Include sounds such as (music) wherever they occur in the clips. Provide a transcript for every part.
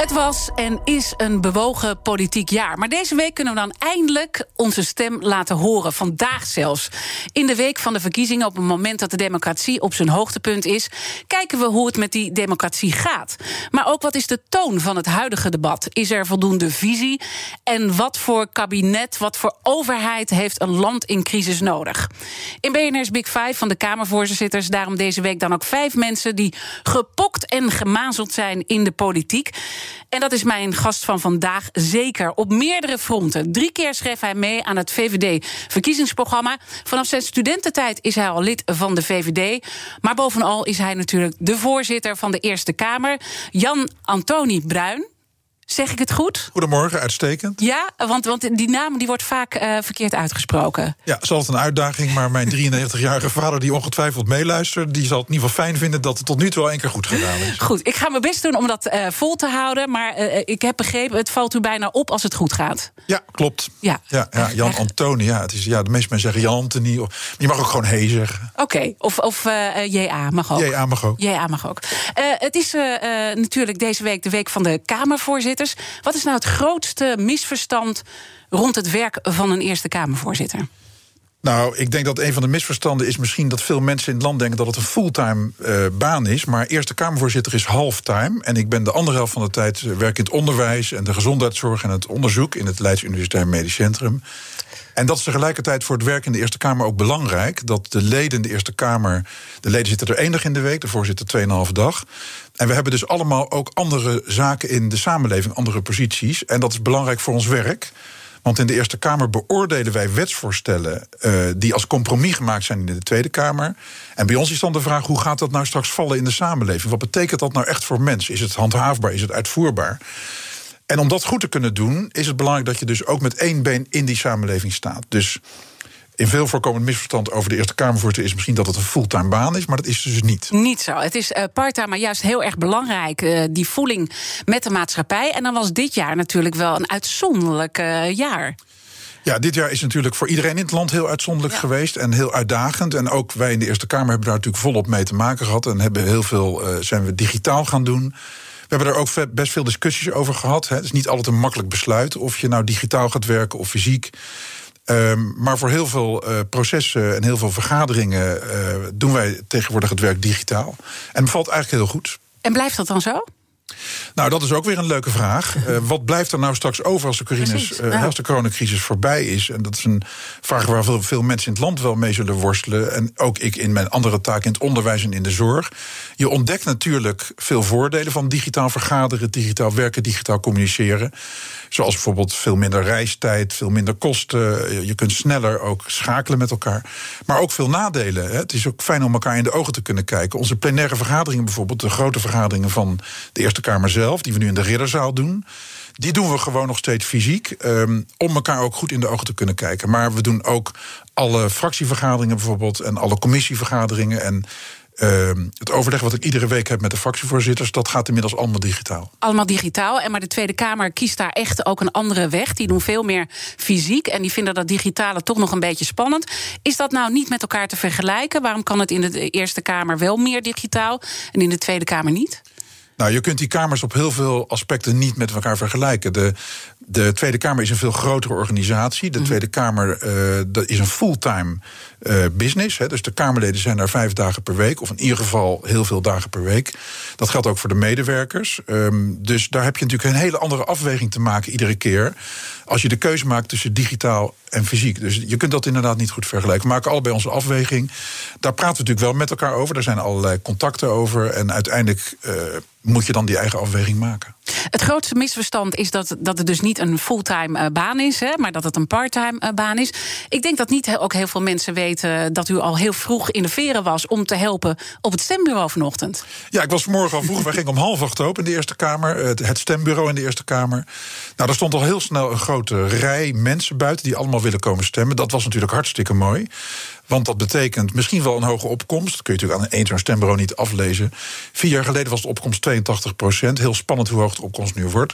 Het was en is een bewogen politiek jaar. Maar deze week kunnen we dan eindelijk onze stem laten horen. Vandaag zelfs. In de week van de verkiezingen, op het moment dat de democratie op zijn hoogtepunt is, kijken we hoe het met die democratie gaat. Maar ook wat is de toon van het huidige debat? Is er voldoende visie? En wat voor kabinet, wat voor overheid heeft een land in crisis nodig? In BNR's Big Five van de Kamervoorzitters, daarom deze week dan ook vijf mensen die gepokt en gemazeld zijn in de politiek. En dat is mijn gast van vandaag zeker op meerdere fronten. Drie keer schreef hij mee aan het VVD-verkiezingsprogramma. Vanaf zijn studententijd is hij al lid van de VVD. Maar bovenal is hij natuurlijk de voorzitter van de Eerste Kamer. Jan Antoni Bruin. Zeg ik het goed? Goedemorgen, uitstekend. Ja, want, want die naam die wordt vaak uh, verkeerd uitgesproken. Ja, het een uitdaging, maar mijn (laughs) 93-jarige vader... die ongetwijfeld meeluistert, die zal het in ieder geval fijn vinden... dat het tot nu toe al één keer goed gedaan is. Goed, ik ga mijn best doen om dat uh, vol te houden... maar uh, ik heb begrepen, het valt u bijna op als het goed gaat. Ja, klopt. Ja, ja, ja Jan Antoni, ja, het is, ja, de meeste mensen zeggen Jan Antoni... Of, je mag ook gewoon He zeggen. Oké, okay, of, of JA mag ook. JA mag ook. JA mag ook. het is natuurlijk deze week de week van de Wat is nou het grootste misverstand rond het werk van een Eerste Kamervoorzitter? Nou, ik denk dat een van de misverstanden is misschien dat veel mensen in het land denken dat het een fulltime uh, baan is. Maar Eerste Kamervoorzitter is halftime. En ik ben de andere helft van de tijd uh, werk in het onderwijs en de gezondheidszorg en het onderzoek in het Leids Universitair Medisch Centrum. En dat is tegelijkertijd voor het werk in de Eerste Kamer ook belangrijk. Dat de leden in de Eerste Kamer. De leden zitten er één dag in de week, de voorzitter 2,5 dag. En we hebben dus allemaal ook andere zaken in de samenleving, andere posities. En dat is belangrijk voor ons werk. Want in de Eerste Kamer beoordelen wij wetsvoorstellen uh, die als compromis gemaakt zijn in de Tweede Kamer. En bij ons is dan de vraag: hoe gaat dat nou straks vallen in de samenleving? Wat betekent dat nou echt voor mensen? Is het handhaafbaar? Is het uitvoerbaar? En om dat goed te kunnen doen, is het belangrijk dat je dus ook met één been in die samenleving staat. Dus in veel voorkomend misverstand over de Eerste Kamervoorzitter is misschien dat het een fulltime baan is, maar dat is dus niet. Niet zo. Het is uh, parttime, maar juist heel erg belangrijk, uh, die voeling met de maatschappij. En dan was dit jaar natuurlijk wel een uitzonderlijk uh, jaar. Ja, dit jaar is natuurlijk voor iedereen in het land heel uitzonderlijk ja. geweest en heel uitdagend. En ook wij in de Eerste Kamer hebben daar natuurlijk volop mee te maken gehad en hebben heel veel zijn we digitaal gaan doen. We hebben er ook best veel discussies over gehad. Hè. Het is niet altijd een makkelijk besluit of je nou digitaal gaat werken of fysiek. Um, maar voor heel veel uh, processen en heel veel vergaderingen uh, doen wij tegenwoordig het werk digitaal. En bevalt eigenlijk heel goed. En blijft dat dan zo? Nou, dat is ook weer een leuke vraag. Uh, (laughs) wat blijft er nou straks over als de, uh, als de coronacrisis voorbij is? En dat is een vraag waar veel, veel, mensen in het land wel mee zullen worstelen. En ook ik in mijn andere taak in het onderwijs en in de zorg. Je ontdekt natuurlijk veel voordelen van digitaal vergaderen, digitaal werken, digitaal communiceren. Zoals bijvoorbeeld veel minder reistijd, veel minder kosten. Je kunt sneller ook schakelen met elkaar. Maar ook veel nadelen. Hè. Het is ook fijn om elkaar in de ogen te kunnen kijken. Onze plenaire vergaderingen bijvoorbeeld, de grote vergaderingen van de Eerste Kamer zelf, die we nu in de Ridderzaal doen. Die doen we gewoon nog steeds fysiek. Um, om elkaar ook goed in de ogen te kunnen kijken. Maar we doen ook alle fractievergaderingen bijvoorbeeld. En alle commissievergaderingen. En uh, het overleg wat ik iedere week heb met de fractievoorzitters, dat gaat inmiddels allemaal digitaal. Allemaal digitaal. En maar de Tweede Kamer kiest daar echt ook een andere weg. Die doen veel meer fysiek. En die vinden dat digitale toch nog een beetje spannend. Is dat nou niet met elkaar te vergelijken? Waarom kan het in de Eerste Kamer wel meer digitaal en in de Tweede Kamer niet? Nou, je kunt die kamers op heel veel aspecten niet met elkaar vergelijken. De, de Tweede Kamer is een veel grotere organisatie. De mm. Tweede Kamer uh, dat is een fulltime uh, business. Hè. Dus de Kamerleden zijn daar vijf dagen per week, of in ieder geval heel veel dagen per week. Dat geldt ook voor de medewerkers. Um, dus daar heb je natuurlijk een hele andere afweging te maken iedere keer. Als je de keuze maakt tussen digitaal en fysiek. Dus je kunt dat inderdaad niet goed vergelijken. We maken allebei onze afweging. Daar praten we natuurlijk wel met elkaar over. Daar zijn allerlei contacten over. En uiteindelijk uh, moet je dan die eigen afweging maken. Het grootste misverstand is dat, dat het dus niet een fulltime baan is, hè, maar dat het een parttime baan is. Ik denk dat niet ook heel veel mensen weten dat u al heel vroeg in de veren was om te helpen op het stembureau vanochtend. Ja, ik was vanmorgen al vroeg. Wij gingen om (laughs) half acht open in de Eerste Kamer. Het stembureau in de Eerste Kamer. Nou, er stond al heel snel een grote rij mensen buiten die allemaal willen komen stemmen. Dat was natuurlijk hartstikke mooi. Want dat betekent misschien wel een hoge opkomst. Kun je natuurlijk aan één zo'n stembureau niet aflezen. Vier jaar geleden was de opkomst 82 procent. Heel spannend hoe hoog de opkomst nu wordt.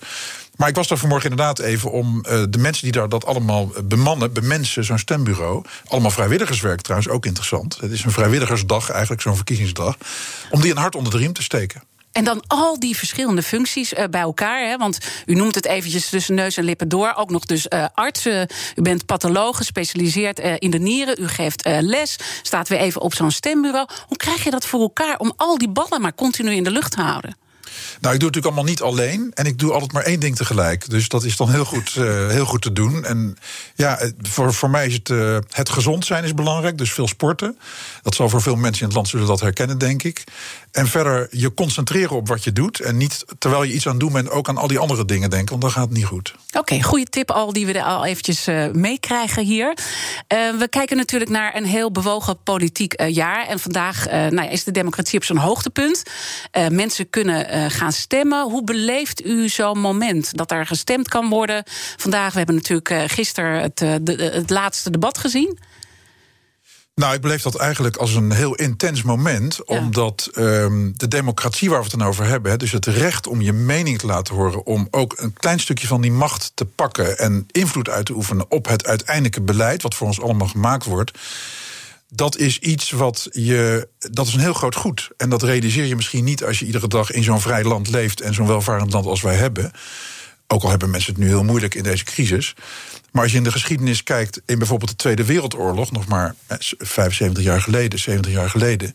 Maar ik was daar vanmorgen inderdaad even om uh, de mensen die daar dat allemaal bemannen, bemensen, zo'n stembureau. Allemaal vrijwilligerswerk trouwens, ook interessant. Het is een vrijwilligersdag, eigenlijk zo'n verkiezingsdag. Om die een hart onder de riem te steken. En dan al die verschillende functies uh, bij elkaar. Hè, want u noemt het eventjes tussen neus en lippen door. Ook nog dus uh, artsen. U bent patholoog, gespecialiseerd uh, in de nieren. U geeft les. Staat weer even op zo'n stembureau. Hoe krijg je dat voor elkaar om al die ballen maar continu in de lucht te houden? Nou, ik doe het natuurlijk allemaal niet alleen. En ik doe altijd maar één ding tegelijk. Dus dat is dan heel goed, uh, heel goed te doen. En ja, voor, voor mij is het, uh, het gezond zijn is belangrijk. Dus veel sporten. Dat zal voor veel mensen in het land zullen dat herkennen, denk ik. En verder je concentreren op wat je doet. En niet terwijl je iets aan het doen bent, ook aan al die andere dingen denken. Want dan gaat het niet goed. Oké, goede tip al die we er al eventjes meekrijgen hier. We kijken natuurlijk naar een heel bewogen politiek jaar. En vandaag nou ja, is de democratie op zijn hoogtepunt. mensen kunnen gaan stemmen. Hoe beleeft u zo'n moment dat er gestemd kan worden? Vandaag, we hebben natuurlijk gisteren het, de, het laatste debat gezien. Nou, ik beleef dat eigenlijk als een heel intens moment. Ja. Omdat um, de democratie waar we het dan over hebben, dus het recht om je mening te laten horen, om ook een klein stukje van die macht te pakken en invloed uit te oefenen op het uiteindelijke beleid, wat voor ons allemaal gemaakt wordt. Dat is iets wat je. Dat is een heel groot goed. En dat realiseer je misschien niet als je iedere dag in zo'n vrij land leeft en zo'n welvarend land als wij hebben. Ook al hebben mensen het nu heel moeilijk in deze crisis. Maar als je in de geschiedenis kijkt, in bijvoorbeeld de Tweede Wereldoorlog, nog maar 75 jaar geleden, 70 jaar geleden.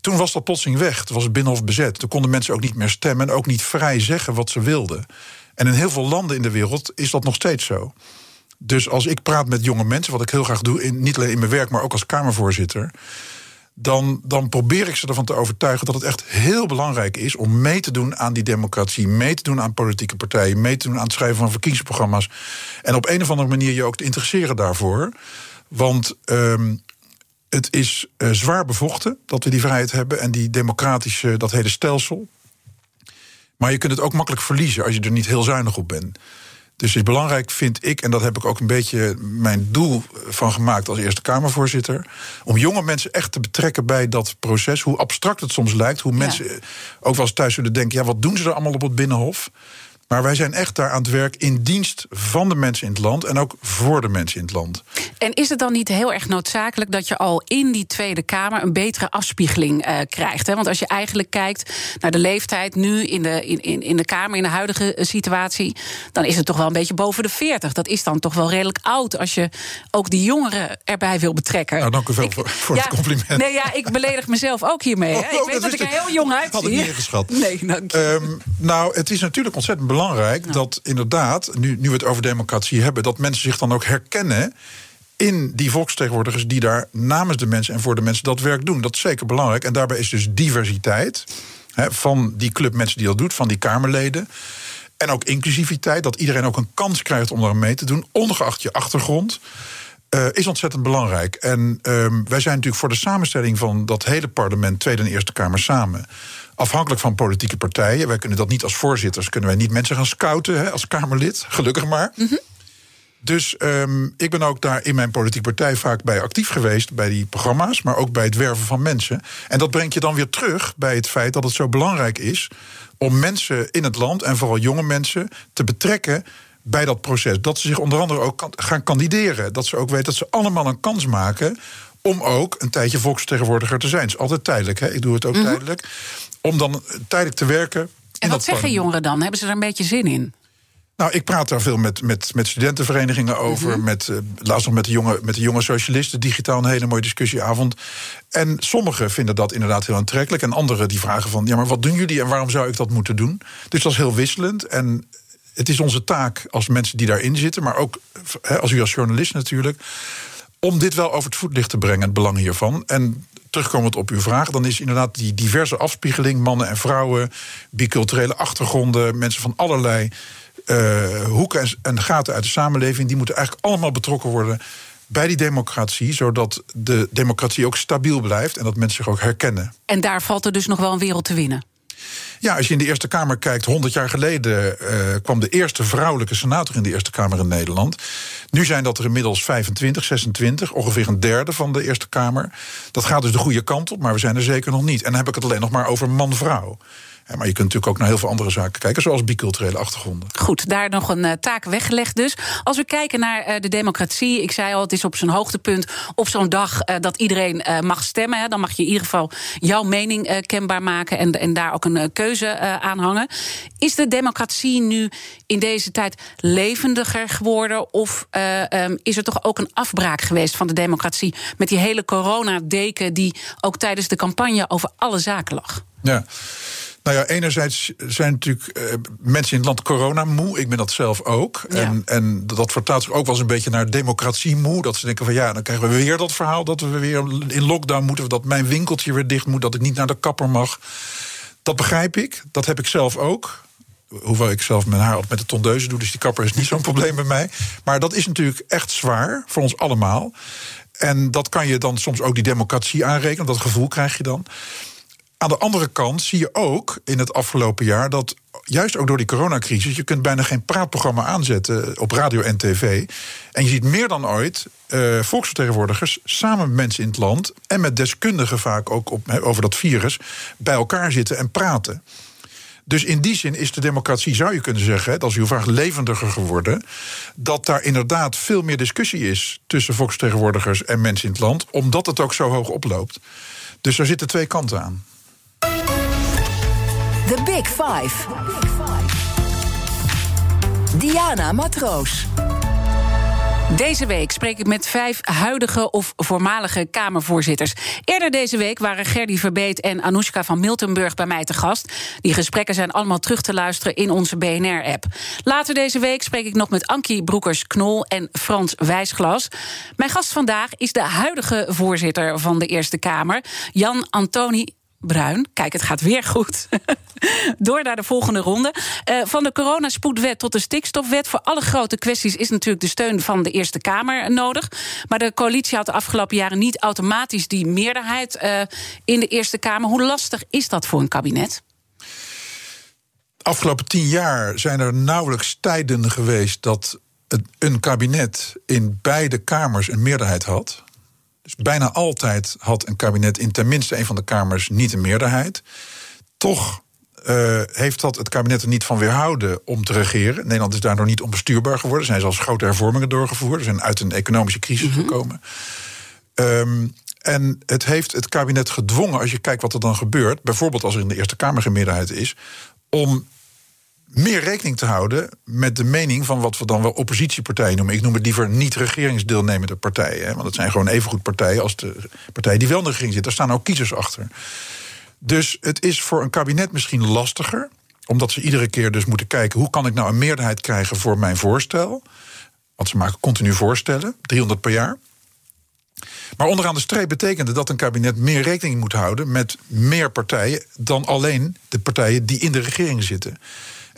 Toen was dat plotseling weg. Toen was het Binnenhof bezet. Toen konden mensen ook niet meer stemmen en ook niet vrij zeggen wat ze wilden. En in heel veel landen in de wereld is dat nog steeds zo. Dus als ik praat met jonge mensen, wat ik heel graag doe, in, niet alleen in mijn werk, maar ook als Kamervoorzitter dan, dan probeer ik ze ervan te overtuigen dat het echt heel belangrijk is om mee te doen aan die democratie, mee te doen aan politieke partijen, mee te doen aan het schrijven van verkiezingsprogramma's. En op een of andere manier je ook te interesseren daarvoor. Want um, het is uh, zwaar bevochten dat we die vrijheid hebben en die democratische, dat hele stelsel. Maar je kunt het ook makkelijk verliezen als je er niet heel zuinig op bent. Dus het is belangrijk, vind ik, en dat heb ik ook een beetje mijn doel van gemaakt als Eerste Kamervoorzitter, om jonge mensen echt te betrekken bij dat proces. Hoe abstract het soms lijkt, hoe mensen ook wel eens thuis zullen denken: ja, wat doen ze er allemaal op het binnenhof? Maar wij zijn echt daar aan het werk in dienst van de mensen in het land en ook voor de mensen in het land. En is het dan niet heel erg noodzakelijk dat je al in die Tweede Kamer een betere afspiegeling uh, krijgt? Hè? Want als je eigenlijk kijkt naar de leeftijd nu in de, in, in, in de Kamer, in de huidige eh, situatie, dan is het toch wel een beetje boven de 40. Dat is dan toch wel redelijk oud als je ook die jongeren erbij wil betrekken. Nou, dank u wel voor, voor ja, het compliment. Nee, ja, ik beledig mezelf ook hiermee. Hè? Ik Oh, weet dat dat ik er heel jong uitzie. Had ik niet ingeschat. Nee, dank je. Ehm, nou, het is natuurlijk ontzettend belangrijk dat inderdaad, nu, nu we het over democratie hebben, dat mensen zich dan ook herkennen in die volksvertegenwoordigers die daar namens de mensen en voor de mensen dat werk doen. Dat is zeker belangrijk. En daarbij is dus diversiteit hè, van die club mensen die dat doet, van die Kamerleden. En ook inclusiviteit, dat iedereen ook een kans krijgt om daar mee te doen, ongeacht je achtergrond. Uh, is ontzettend belangrijk. En um, wij zijn natuurlijk voor de samenstelling van dat hele parlement, Tweede en Eerste Kamer samen. Afhankelijk van politieke partijen. Wij kunnen dat niet als voorzitters, kunnen wij niet mensen gaan scouten hè, als Kamerlid. Gelukkig maar. Mm -hmm. Dus um, ik ben ook daar in mijn politieke partij vaak bij actief geweest, bij die programma's, maar ook bij het werven van mensen. En dat brengt je dan weer terug bij het feit dat het zo belangrijk is om mensen in het land, en vooral jonge mensen, te betrekken bij dat proces. Dat ze zich onder andere ook gaan kandideren. Dat ze ook weten dat ze allemaal een kans maken om ook een tijdje volksvertegenwoordiger te zijn. Het is altijd tijdelijk, hè? ik doe het ook mm -hmm. tijdelijk. Om dan tijdelijk te werken. En wat zeggen jongeren dan? Hebben ze er een beetje zin in? Nou, ik praat daar veel met, met, met studentenverenigingen over. Mm -hmm. met, uh, laatst nog met de, jonge, met de jonge socialisten. Digitaal een hele mooie discussieavond. En sommigen vinden dat inderdaad heel aantrekkelijk. En anderen die vragen van... ja, maar wat doen jullie en waarom zou ik dat moeten doen? Dus dat is heel wisselend. En het is onze taak als mensen die daarin zitten... maar ook als u als journalist natuurlijk... om dit wel over het voetlicht te brengen, het belang hiervan. En terugkomend op uw vraag, dan is inderdaad die diverse afspiegeling, mannen en vrouwen, biculturele achtergronden, mensen van allerlei uh, hoeken en gaten uit de samenleving, die moeten eigenlijk allemaal betrokken worden bij die democratie, zodat de democratie ook stabiel blijft en dat mensen zich ook herkennen. En daar valt er dus nog wel een wereld te winnen. Ja, als je in de Eerste Kamer kijkt, 100 jaar geleden uh, kwam de eerste vrouwelijke senator in de Eerste Kamer in Nederland. Nu zijn dat er inmiddels 25, 26, ongeveer een derde van de Eerste Kamer. Dat gaat dus de goede kant op, maar we zijn er zeker nog niet. En dan heb ik het alleen nog maar over man-vrouw maar je kunt natuurlijk ook naar heel veel andere zaken kijken, zoals biculturele achtergronden. Goed, daar nog een uh, taak weggelegd dus. Als we kijken naar uh, de democratie, ik zei al, het is op zijn hoogtepunt op zo'n dag uh, dat iedereen mag stemmen. Hè, dan mag je in ieder geval jouw mening kenbaar maken en, en daar ook een keuze aan hangen. Is de democratie nu in deze tijd levendiger geworden? Of um, is er toch ook een afbraak geweest van de democratie met die hele coronadeken die ook tijdens de campagne over alle zaken lag? Ja. Nou ja, enerzijds zijn natuurlijk uh, mensen in het land corona moe. Ik ben dat zelf ook. En, en dat vertaalt zich ook wel eens een beetje naar democratie moe. Dat ze denken van ja, dan krijgen we weer dat verhaal dat we weer in lockdown moeten. Dat mijn winkeltje weer dicht moet. Dat ik niet naar de kapper mag. Dat begrijp ik. Dat heb ik zelf ook. Hoewel ik zelf mijn haar altijd met de tondeuze doe. Dus die kapper is niet zo'n (laughs) probleem bij mij. Maar dat is natuurlijk echt zwaar voor ons allemaal. En dat kan je dan soms ook die democratie aanrekenen. Dat gevoel krijg je dan. Aan de andere kant zie je ook in het afgelopen jaar dat juist ook door die coronacrisis, je kunt bijna geen praatprogramma aanzetten op radio en tv. En je ziet meer dan ooit uh, volksvertegenwoordigers samen met mensen in het land en met deskundigen vaak ook over dat virus bij elkaar zitten en praten. Dus in die zin is de democratie, zou je kunnen zeggen, dat is uw vraag, levendiger geworden. Dat daar inderdaad veel meer discussie is tussen volksvertegenwoordigers en mensen in het land, omdat het ook zo hoog oploopt. Dus er zitten twee kanten aan. The Big Five. Diana Matroos. Deze week spreek ik met vijf huidige of voormalige Kamervoorzitters. Eerder deze week waren Gerdy Verbeet en Anoushka van Miltenburg bij mij te gast. Die gesprekken zijn allemaal terug te luisteren in onze BNR-app. Later deze week spreek ik nog met Ankie Broekers-Knol en Frans Wijsglas. Mijn gast vandaag is de huidige voorzitter van de Eerste Kamer, Jan Antoni Bruin. Kijk, het gaat weer goed. (laughs) Door naar de volgende ronde. Uh, van de coronaspoedwet tot de stikstofwet. Voor alle grote kwesties is natuurlijk de steun van de Eerste Kamer nodig. Maar de coalitie had de afgelopen jaren niet automatisch die meerderheid uh, in de Eerste Kamer. Hoe lastig is dat voor een kabinet? Afgelopen tien jaar zijn er nauwelijks tijden geweest dat een kabinet in beide kamers een meerderheid had. Dus bijna altijd had een kabinet in tenminste een van de kamers niet een meerderheid. Toch uh, heeft dat het kabinet er niet van weerhouden om te regeren. Nederland is daardoor niet onbestuurbaar geworden. Er zijn zelfs grote hervormingen doorgevoerd. Er zijn uit een economische crisis mhm. gekomen. Um, en het heeft het kabinet gedwongen, als je kijkt wat er dan gebeurt, bijvoorbeeld als er in de Eerste Kamer geen meerderheid is, om meer rekening te houden met de mening van wat we dan wel oppositiepartijen noemen. Ik noem het liever niet-regeringsdeelnemende partijen. Hè, want het zijn gewoon evengoed partijen als de partijen die wel in de regering zitten. Daar staan ook kiezers achter. Dus het is voor een kabinet misschien lastiger, omdat ze iedere keer dus moeten kijken hoe kan ik nou een meerderheid krijgen voor mijn voorstel. Want ze maken continu voorstellen, 300 per jaar. Maar onderaan de streep betekende dat een kabinet meer rekening moet houden met meer partijen dan alleen de partijen die in de regering zitten.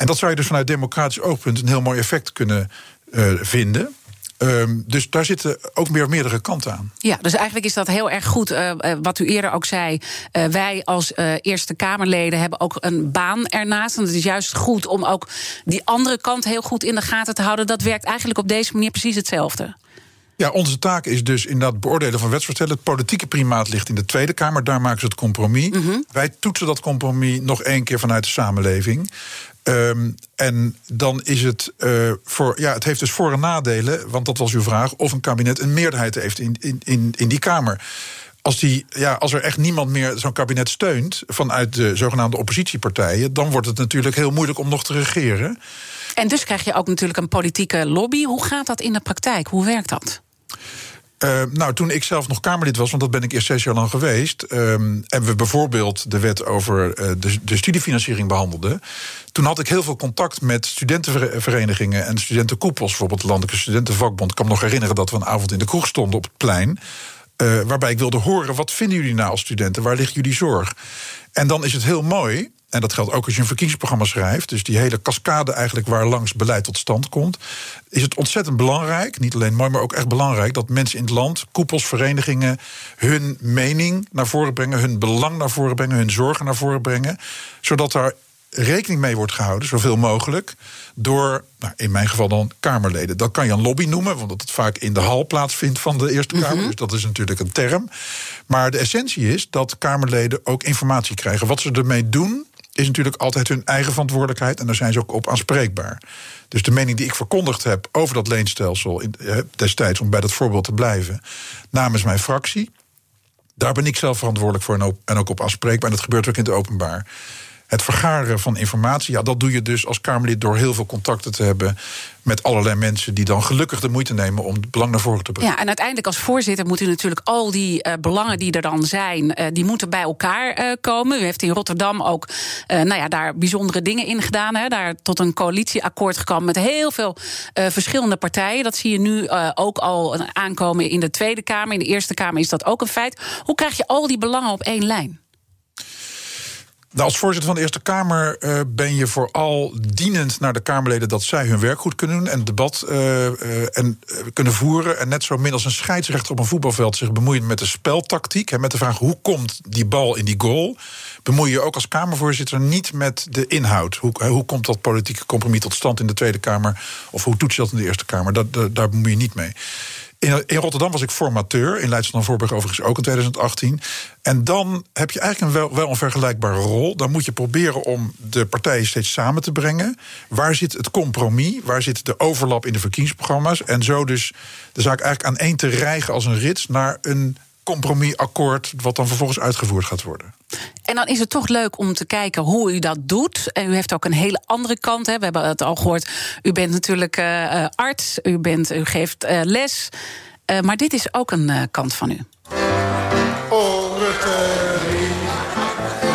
En dat zou je dus vanuit democratisch oogpunt een heel mooi effect kunnen uh, vinden. Um, dus daar zitten ook meer meerdere kanten aan. Ja, dus eigenlijk is dat heel erg goed. Uh, wat u eerder ook zei. Uh, wij als Eerste Kamerleden hebben ook een baan ernaast. En het is juist goed om ook die andere kant heel goed in de gaten te houden. Dat werkt eigenlijk op deze manier precies hetzelfde. Ja, onze taak is dus inderdaad beoordelen van wetsvoorstellen. Het politieke primaat ligt in de Tweede Kamer, daar maken ze het compromis. Mhm. Wij toetsen dat compromis nog één keer vanuit de samenleving. Um, en dan is het uh, voor. Ja, het heeft dus voor- en nadelen. Want dat was uw vraag. Of een kabinet een meerderheid heeft in, in, in, in die Kamer. Als, die, ja, als er echt niemand meer zo'n kabinet steunt vanuit de zogenaamde oppositiepartijen, dan wordt het natuurlijk heel moeilijk om nog te regeren. En dus krijg je ook natuurlijk een politieke lobby. Hoe gaat dat in de praktijk? Hoe werkt dat? Uh, nou, toen ik zelf nog Kamerlid was, want dat ben ik eerst zes jaar lang geweest. Um, en we bijvoorbeeld de wet over uh, de, studiefinanciering behandelden. Toen had ik heel veel contact met studentenverenigingen en studentenkoepels. Bijvoorbeeld de Landelijke Studentenvakbond. Ik kan me nog herinneren dat we een avond in de kroeg stonden op het plein. Uh, waarbij ik wilde horen, wat vinden jullie nou als studenten? Waar ligt jullie zorg? En dan is het heel mooi en dat geldt ook als je een verkiezingsprogramma schrijft. Dus die hele cascade eigenlijk waar langs beleid tot stand komt. Is het ontzettend belangrijk, niet alleen mooi, maar ook echt belangrijk. dat mensen in het land, koepels, verenigingen. hun mening naar voren brengen. hun belang naar voren brengen. hun zorgen naar voren brengen. Zodat daar rekening mee wordt gehouden, zoveel mogelijk, door, nou, in mijn geval dan, Kamerleden. Dat kan je een lobby noemen, want dat het vaak in de hal plaatsvindt van de Eerste Kamer. Mhm. Dus dat is natuurlijk een term. Maar de essentie is dat Kamerleden ook informatie krijgen. Wat ze ermee doen, is natuurlijk altijd hun eigen verantwoordelijkheid. En daar zijn ze ook op aanspreekbaar. Dus de mening die ik verkondigd heb over dat leenstelsel eh, destijds, om bij dat voorbeeld te blijven, namens mijn fractie. Daar ben ik zelf verantwoordelijk voor en ook op aanspreekbaar. En dat gebeurt ook in het openbaar het vergaren van informatie, ja, dat doe je dus als Kamerlid door heel veel contacten te hebben met allerlei mensen die dan gelukkig de moeite nemen om het belang naar voren te brengen. Ja, en uiteindelijk als voorzitter moet u natuurlijk al die uh, belangen die er dan zijn, uh, die moeten bij elkaar uh, komen. U heeft in Rotterdam ook nou ja, daar bijzondere dingen in gedaan. Hè, daar tot een coalitieakkoord gekomen met heel veel verschillende partijen. Dat zie je nu ook al aankomen in de Tweede Kamer. In de Eerste Kamer is dat ook een feit. Hoe krijg je al die belangen op één lijn? Nou, als voorzitter van de Eerste Kamer uh, ben je vooral dienend naar de Kamerleden dat zij hun werk goed kunnen doen en debat uh, uh, en, kunnen voeren. En net zo min als een scheidsrechter op een voetbalveld zich bemoeien met de speltactiek. En met de vraag hoe komt die bal in die goal. Bemoei je ook als Kamervoorzitter niet met de inhoud. Hoe, hoe komt dat politieke compromis tot stand in de Tweede Kamer? Of hoe toets je dat in de Eerste Kamer? Dat, daar bemoei je niet mee. In, in, Rotterdam was ik formateur, in Leidschendam-Voorburg overigens ook in 2018. En dan heb je eigenlijk een wel, wel een vergelijkbare rol. Dan moet je proberen om de partijen steeds samen te brengen. Waar zit het compromis? Waar zit de overlap in de verkiezingsprogramma's? En zo dus de zaak eigenlijk aan één te rijgen als een rits naar een compromisakkoord, wat dan vervolgens uitgevoerd gaat worden. En dan is het toch leuk om te kijken hoe u dat doet. En u heeft ook een hele andere kant. Hè. We hebben het al gehoord. U bent natuurlijk uh, arts, u, bent, u geeft uh, les. Uh, maar dit is ook een kant van u.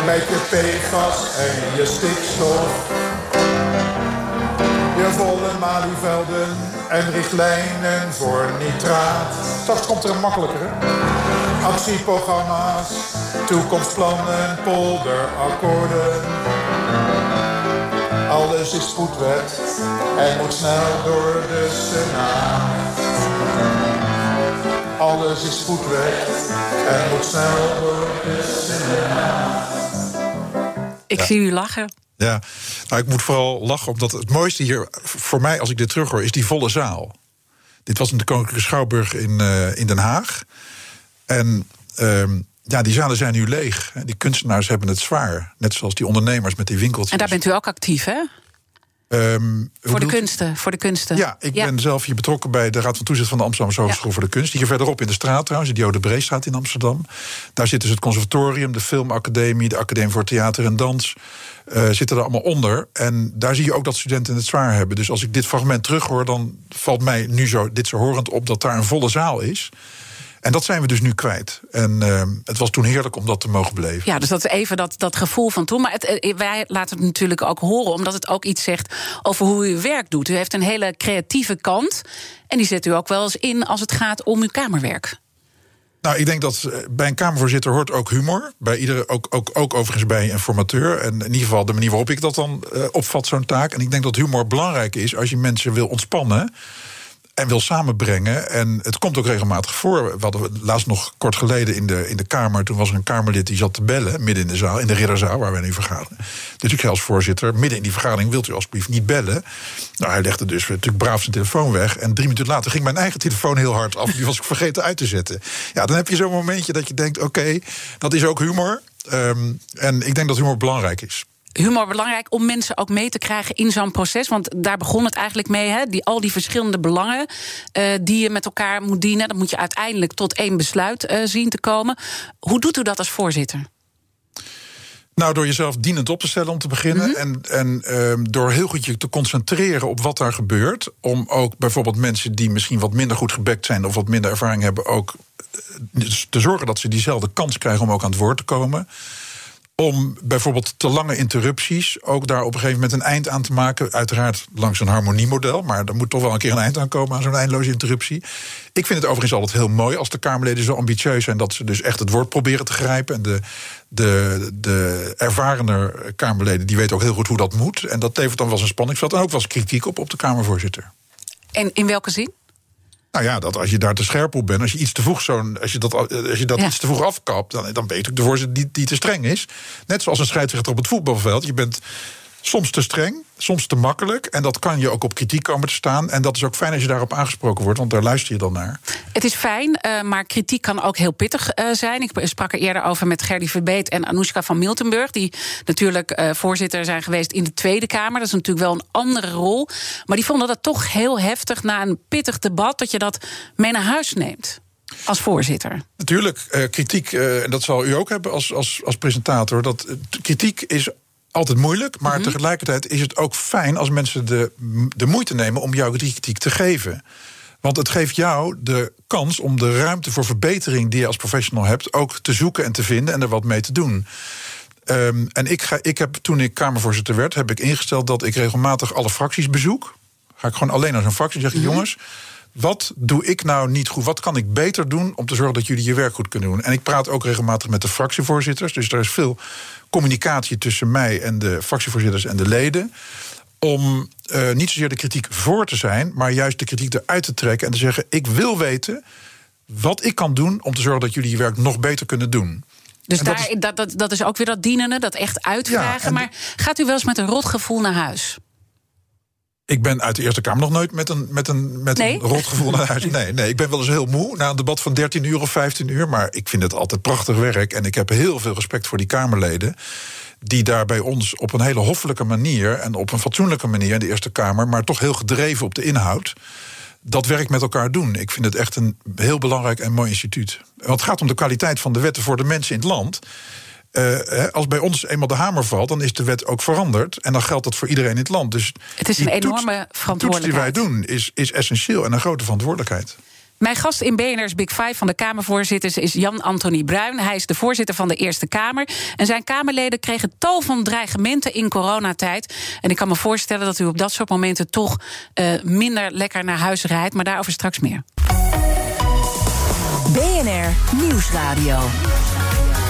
Met je PFAS en je stikstof. Je volle malievelden en richtlijnen voor nitraat. Straks komt er een makkelijkere. Actieprogramma's, toekomstplannen, polderakkoorden. Alles is spoedwet en moet snel door de Senaat. Alles is spoedwet en moet snel door de Senaat. Ik zie u lachen. Ja, nou, ik moet vooral lachen, omdat het mooiste hier voor mij, als ik dit terughoor, is die volle zaal. Dit was in de Koninklijke Schouwburg in, uh, in Den Haag. En um, ja, die zalen zijn nu leeg. Die kunstenaars hebben het zwaar. Net zoals die ondernemers met die winkeltjes. En daar bent u ook actief, hè? Um, voor de kunsten, voor de kunsten. Ja, ik ben zelf hier betrokken bij de Raad van Toezicht van de Amsterdamse Hogeschool voor de Kunst. Hier verderop in de straat trouwens, de Jode Breestraat in Amsterdam. Daar zit dus het conservatorium, de filmacademie, de Academie voor Theater en Dans. Uh, zitten er allemaal onder. En daar zie je ook dat studenten het zwaar hebben. Dus als ik dit fragment terughoor, dan valt mij nu zo, dit zo horend op dat daar een volle zaal is. En dat zijn we dus nu kwijt. En uh, het was toen heerlijk om dat te mogen beleven. Ja, dus dat is even dat, dat gevoel van toen. Maar het, eh, wij laten het natuurlijk ook horen, omdat het ook iets zegt over hoe u uw werk doet. U heeft een hele creatieve kant. En die zet u ook wel eens in als het gaat om uw kamerwerk. Nou, ik denk dat eh, bij een Kamervoorzitter hoort ook humor. Bij iedere, ook, ook, ook overigens bij een formateur. En in ieder geval de manier waarop ik dat dan uh, opvat, zo'n taak. En ik denk dat humor belangrijk is als je mensen wil ontspannen en wil samenbrengen. En het komt ook regelmatig voor. We hadden laatst nog kort geleden in de, in de Kamer. Toen was er een Kamerlid die zat te bellen midden in de zaal, in de ridderzaal waar wij nu vergaderen. Dus ik zei als voorzitter: midden in die vergadering wilt u alsjeblieft niet bellen. Nou, hij legde dus natuurlijk braaf zijn telefoon weg. En drie minuten later ging mijn eigen telefoon heel hard af. Die was ik vergeten uit te zetten. Ja, dan heb je zo'n momentje dat je denkt: oké, dat is ook humor. Um, en ik denk dat humor belangrijk is humor belangrijk om mensen ook mee te krijgen in zo'n proces? Want daar begon het eigenlijk mee, hè? Die, al die verschillende belangen uh, die je met elkaar moet dienen. Dan moet je uiteindelijk tot één besluit uh, zien te komen. Hoe doet u dat als voorzitter? Nou, door jezelf dienend op te stellen om te beginnen. Mhm. En, en um, door heel goed je te concentreren op wat daar gebeurt. Om ook bijvoorbeeld mensen die misschien wat minder goed gebekt zijn of wat minder ervaring hebben, ook eh, te zorgen dat ze diezelfde kans krijgen om ook aan het woord te komen om bijvoorbeeld te lange interrupties ook daar op een gegeven moment een eind aan te maken. Uiteraard langs een harmoniemodel, maar er moet toch wel een keer een eind aan komen aan zo'n eindeloze interruptie. Ik vind het overigens altijd heel mooi als de Kamerleden zo ambitieus zijn dat ze dus echt het woord proberen te grijpen. En de, de, de ervarene Kamerleden die weten ook heel goed hoe dat moet. En dat levert dan wel eens een spanningsveld en ook wel eens kritiek op op de Kamervoorzitter. En in welke zin? Nou ja, dat als je daar te scherp op bent, als je iets te vroeg, zo'n, als je dat, als je dat iets te vroeg afkapt, dan, dan weet ik de voorzitter die, die te streng is. Net zoals een scheidsrechter op het voetbalveld. Je bent soms te streng, soms te makkelijk. En dat kan je ook op kritiek komen te staan. En dat is ook fijn als je daarop aangesproken wordt, want daar luister je dan naar. Het is fijn, uh, maar kritiek kan ook heel pittig uh, zijn. Ik sprak er eerder over met Gerdy Verbeet en Anoushka van Miltenburg... die natuurlijk uh, voorzitter zijn geweest in de Tweede Kamer. Dat is natuurlijk wel een andere rol. Maar die vonden dat toch heel heftig na een pittig debat... dat je dat mee naar huis neemt als voorzitter? Natuurlijk, uh, kritiek, uh, en dat zal u ook hebben als, als, als presentator. Dat, uh, kritiek is altijd moeilijk, maar mm -hmm. tegelijkertijd is het ook fijn als mensen de, de moeite nemen om jouw kritiek te geven. Want het geeft jou de kans om de ruimte voor verbetering die je als professional hebt ook te zoeken en te vinden en er wat mee te doen. Um, en ik, ga, ik heb toen ik Kamervoorzitter werd, heb ik ingesteld dat ik regelmatig alle fracties bezoek. Ga ik gewoon alleen naar zo'n fractie en zeg: mm -hmm. jongens, wat doe ik nou niet goed? Wat kan ik beter doen om te zorgen dat jullie je werk goed kunnen doen? En ik praat ook regelmatig met de fractievoorzitters. Dus er is veel communicatie tussen mij en de fractievoorzitters en de leden. Om uh, niet zozeer de kritiek voor te zijn, maar juist de kritiek eruit te trekken en te zeggen: Ik wil weten wat ik kan doen om te zorgen dat jullie je werk nog beter kunnen doen. Dus daar, dat, is, dat, dat, dat is ook weer dat dienende, dat echt uitvragen. Ja, maar gaat u wel eens met een rotgevoel naar huis? Ik ben uit de Eerste Kamer nog nooit met een, met een, met nee? een rotgevoel (laughs) naar huis. Nee, nee, ik ben wel eens heel moe na een debat van 13 uur of 15 uur. Maar ik vind het altijd prachtig werk. En ik heb heel veel respect voor die Kamerleden. Die daar bij ons op een hele hoffelijke manier. en op een fatsoenlijke manier in de Eerste Kamer. maar toch heel gedreven op de inhoud. dat werk met elkaar doen. Ik vind het echt een heel belangrijk en mooi instituut. Want het gaat om de kwaliteit van de wetten voor de mensen in het land. Uh, als bij ons eenmaal de hamer valt, dan is de wet ook veranderd. En dan geldt dat voor iedereen in het land. Dus het is een enorme toets, verantwoordelijkheid. die wij doen is, is essentieel en een grote verantwoordelijkheid. Mijn gast in BNR's Big Five van de Kamervoorzitters is Jan-Anthony Bruin. Hij is de voorzitter van de Eerste Kamer. En zijn Kamerleden kregen tal van dreigementen in coronatijd. En ik kan me voorstellen dat u op dat soort momenten toch uh, minder lekker naar huis rijdt. Maar daarover straks meer. BNR Nieuwsradio.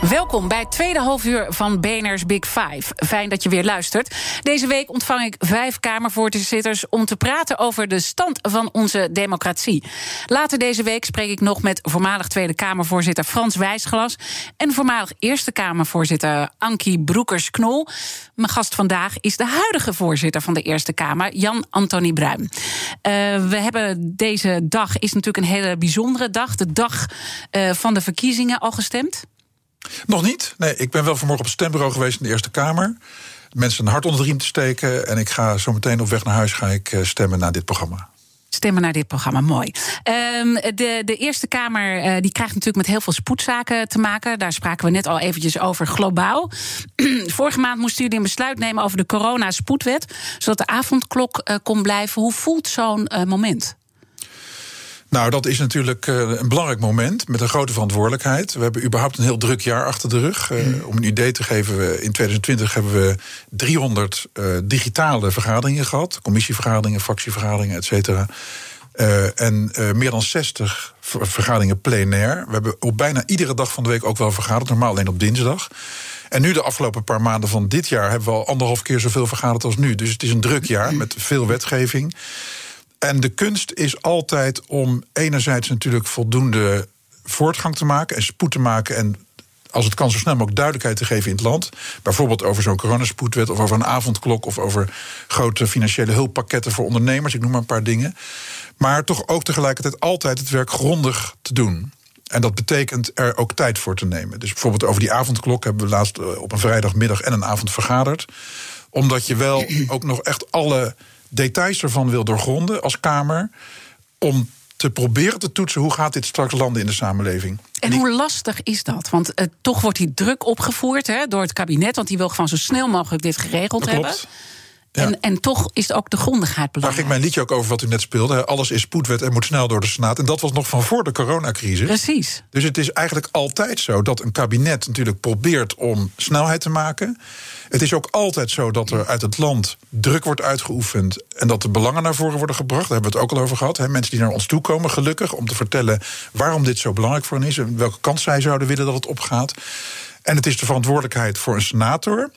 Welkom bij het tweede halfuur van BNR's Big Five. Fijn dat je weer luistert. Deze week ontvang ik vijf Kamervoorzitters om te praten over de stand van onze democratie. Later deze week spreek ik nog met voormalig Tweede Kamervoorzitter Frans Wijsglas en voormalig Eerste Kamervoorzitter Ankie Broekers-Knol. Mijn gast vandaag is de huidige voorzitter van de Eerste Kamer, Jan-Antonie Bruin. Uh, we hebben deze dag, is natuurlijk een hele bijzondere dag, de dag uh, van de verkiezingen, al gestemd. Nog niet. Nee, ik ben wel vanmorgen op het stembureau geweest in de Eerste Kamer. Mensen een hart onder de riem te steken. En ik ga zo meteen op weg naar huis ga ik stemmen naar dit programma. Stemmen naar dit programma, mooi. Um, de, de Eerste Kamer uh, die krijgt natuurlijk met heel veel spoedzaken te maken. Daar spraken we net al eventjes over globaal. (clears throat) Vorige maand moesten jullie een besluit nemen over de corona-spoedwet... zodat de avondklok uh, kon blijven. Hoe voelt zo'n moment? Nou, dat is natuurlijk uh, een belangrijk moment met een grote verantwoordelijkheid. We hebben überhaupt een heel druk jaar achter de rug. Uh, mm. Om een idee te geven, we, in 2020 hebben we 300 uh, digitale vergaderingen gehad. Commissievergaderingen, fractievergaderingen, et cetera. en meer dan 60 vergaderingen plenair. We hebben op bijna iedere dag van de week ook wel vergaderd. Normaal alleen op dinsdag. En nu de afgelopen paar maanden van dit jaar hebben we al anderhalf keer zoveel vergaderd als nu. Dus het is een druk jaar met veel wetgeving. En de kunst is altijd om enerzijds natuurlijk voldoende voortgang te maken en spoed te maken en als het kan zo snel mogelijk duidelijkheid te geven in het land. Bijvoorbeeld over zo'n coronaspoedwet of over een avondklok of over grote financiële hulppakketten voor ondernemers. Ik noem maar een paar dingen. Maar toch ook tegelijkertijd altijd het werk grondig te doen. En dat betekent er ook tijd voor te nemen. Dus bijvoorbeeld over die avondklok hebben we laatst eh, op een vrijdagmiddag en een avond vergaderd. Omdat je wel (clears throat) ook nog echt alle details ervan wil doorgronden als Kamer. Om te proberen te toetsen hoe gaat dit straks landen in de samenleving. En hoe lastig is dat? Want uh, toch wordt die druk opgevoerd hè, door het kabinet, want die wil gewoon zo snel mogelijk dit geregeld dat hebben. Klopt. En, en toch is ook de grondigheid belangrijk. Daar ging mijn liedje ook over wat u net speelde. Alles is spoedwet en moet snel door de Senaat. En dat was nog van voor de coronacrisis. Precies. Dus het is eigenlijk altijd zo dat een kabinet natuurlijk probeert om snelheid te maken. Het is ook altijd zo dat er uit het land druk wordt uitgeoefend en dat de belangen naar voren worden gebracht. Daar hebben we het ook al over gehad. Mensen die naar ons toe komen, gelukkig, om te vertellen waarom dit zo belangrijk voor hen is en welke kant zij zouden willen dat het opgaat. En het is de verantwoordelijkheid voor een senator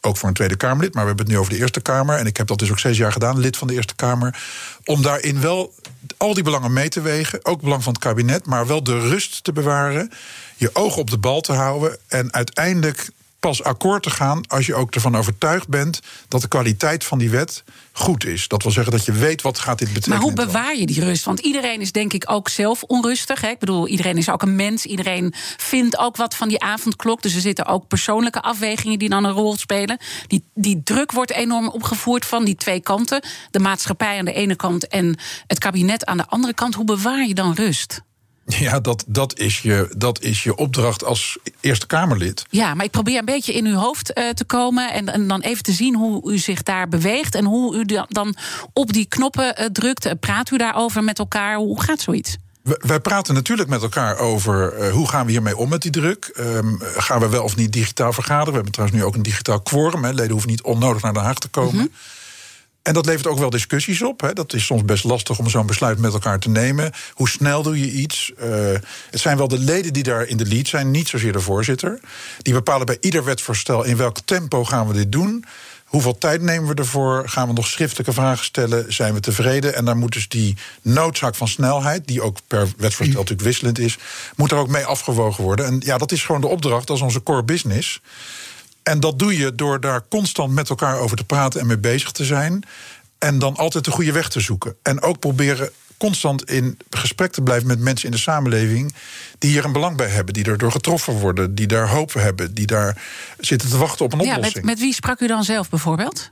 ook voor een Tweede Kamerlid, maar we hebben het nu over de Eerste Kamer. En ik heb dat dus ook zes jaar gedaan, lid van de Eerste Kamer. Om daarin wel al die belangen mee te wegen, ook het belang van het kabinet, maar wel de rust te bewaren, je oog op de bal te houden en uiteindelijk pas akkoord te gaan als je ook ervan overtuigd bent dat de kwaliteit van die wet goed is. Dat wil zeggen dat je weet wat gaat dit betekenen. Maar hoe bewaar je die rust? Want iedereen is denk ik ook zelf onrustig. Hè? Ik bedoel, iedereen is ook een mens. Iedereen vindt ook wat van die avondklok. Dus er zitten ook persoonlijke afwegingen die dan een rol spelen. Die, die druk wordt enorm opgevoerd van die twee kanten. De maatschappij aan de ene kant en het kabinet aan de andere kant. Hoe bewaar je dan rust? Ja, dat, dat, is je, dat is je opdracht als Eerste Kamerlid. Ja, maar ik probeer een beetje in uw hoofd uh, te komen. En, en, dan even te zien hoe u zich daar beweegt. En hoe u dan op die knoppen uh, drukt. Praat u daarover met elkaar? Hoe gaat zoiets? Wij praten natuurlijk met elkaar over uh, hoe gaan we hiermee om met die druk. Um, gaan we wel of niet digitaal vergaderen? We hebben trouwens nu ook een digitaal quorum. Hè. Leden hoeven niet onnodig naar Den Haag te komen. Mm -hmm. En dat levert ook wel discussies op. Hè. Dat is soms best lastig om zo'n besluit met elkaar te nemen. Hoe snel doe je iets? Uh, het zijn wel de leden die daar in de lead zijn, niet zozeer de voorzitter. Die bepalen bij ieder wetsvoorstel in welk tempo gaan we dit doen. Hoeveel tijd nemen we ervoor? Gaan we nog schriftelijke vragen stellen? Zijn we tevreden? En daar moet dus die noodzaak van snelheid, die ook per wetsvoorstel natuurlijk wisselend is, moet er ook mee afgewogen worden. En ja, dat is gewoon de opdracht, dat is onze core business. En dat doe je door daar constant met elkaar over te praten en mee bezig te zijn. En dan altijd de goede weg te zoeken. En ook proberen constant in gesprek te blijven met mensen in de samenleving die hier een belang bij hebben, die erdoor getroffen worden, die daar hoop hebben, die daar zitten te wachten op een ja, oplossing. Met, met, wie sprak u dan zelf bijvoorbeeld?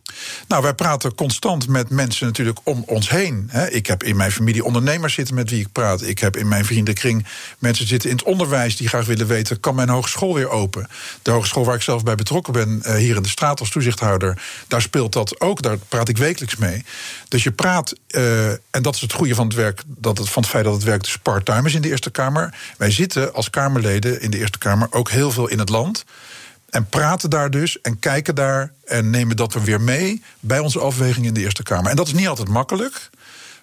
Nou, wij praten constant met mensen natuurlijk om ons heen. Ik heb in mijn familie ondernemers zitten met wie ik praat. Ik heb in mijn vriendenkring mensen zitten in het onderwijs die graag willen weten: kan mijn hogeschool weer open? De hogeschool waar ik zelf bij betrokken ben, eh, hier in de straat als toezichthouder, daar speelt dat ook. Daar praat ik wekelijks mee. Dus je praat, uh, en dat is het goede van het dat het, van het feit dat het werk dus part-time is in de Eerste Kamer. Wij zitten als Kamerleden in de Eerste Kamer ook heel veel in het land. En praten daar dus en kijken daar en nemen dat er weer mee bij onze afweging in de Eerste Kamer. En dat is niet altijd makkelijk.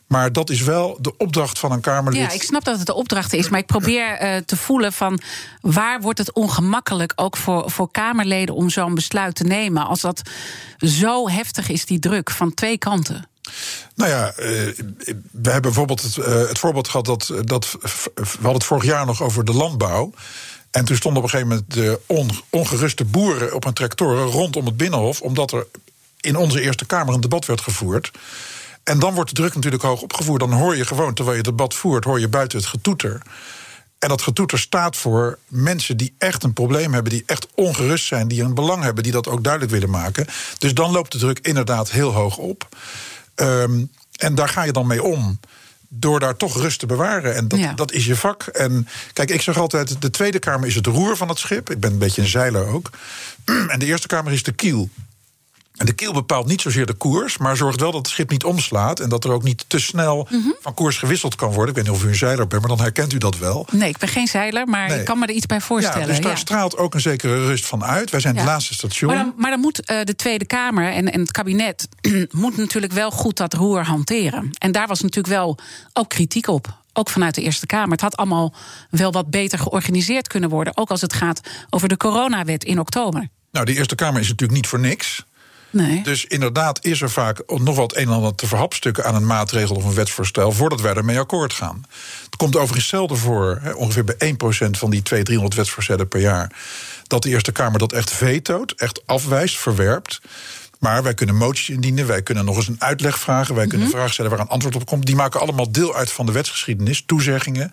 Maar dat is wel de opdracht van een Kamerlid. Ja, ik snap dat het de opdracht is. Maar ik probeer uh, te voelen van waar wordt het ongemakkelijk ook voor, voor Kamerleden om zo'n besluit te nemen. Als dat zo heftig is, die druk van twee kanten. Nou ja, we hebben bijvoorbeeld het, het voorbeeld gehad dat, dat. We hadden het vorig jaar nog over de landbouw. En toen stonden op een gegeven moment de on, ongeruste boeren op een tractoren rondom het binnenhof, omdat er in onze Eerste Kamer een debat werd gevoerd. En dan wordt de druk natuurlijk hoog opgevoerd. Dan hoor je gewoon, terwijl je het debat voert, hoor je buiten het getoeter. En dat getoeter staat voor mensen die echt een probleem hebben, die echt ongerust zijn, die een belang hebben, die dat ook duidelijk willen maken. Dus dan loopt de druk inderdaad heel hoog op. Um, en daar ga je dan mee om. Door daar toch rust te bewaren. En dat, Ja. dat is je vak. En kijk, ik zeg altijd: de Tweede Kamer is het roer van het schip. Ik ben een beetje een zeiler ook. (clears throat) En de Eerste Kamer is de kiel. En de kiel bepaalt niet zozeer de koers, maar zorgt wel dat het schip niet omslaat. En dat er ook niet te snel van koers gewisseld kan worden. Ik weet niet of u een zeiler bent, maar dan herkent u dat wel. Nee, ik ben geen zeiler, maar Nee. ik kan me er iets bij voorstellen. ja, dus daar ja. straalt ook een zekere rust van uit. Wij zijn Ja. het laatste station. Maar dan, maar dan moet eh, de Tweede Kamer en, en het kabinet (clears throat) moet natuurlijk wel goed dat roer hanteren. En daar was natuurlijk wel ook kritiek op. Ook vanuit de Eerste Kamer. Het had allemaal wel wat beter georganiseerd kunnen worden. Ook als het gaat over de coronawet in oktober. Nou, de Eerste Kamer is natuurlijk niet voor niks. Nee. Dus inderdaad is er vaak nog wel het een en ander te verhapstukken aan een maatregel of een wetsvoorstel voordat wij ermee akkoord gaan. Het komt overigens zelden voor, hè, ongeveer bij 1% van die 200, 300 wetsvoorstellen per jaar, dat de Eerste Kamer dat echt vetoot, echt afwijst, verwerpt. Maar wij kunnen moties indienen, wij kunnen nog eens een uitleg vragen, wij kunnen vragen stellen waar een antwoord op komt. Die maken allemaal deel uit van de wetsgeschiedenis, toezeggingen.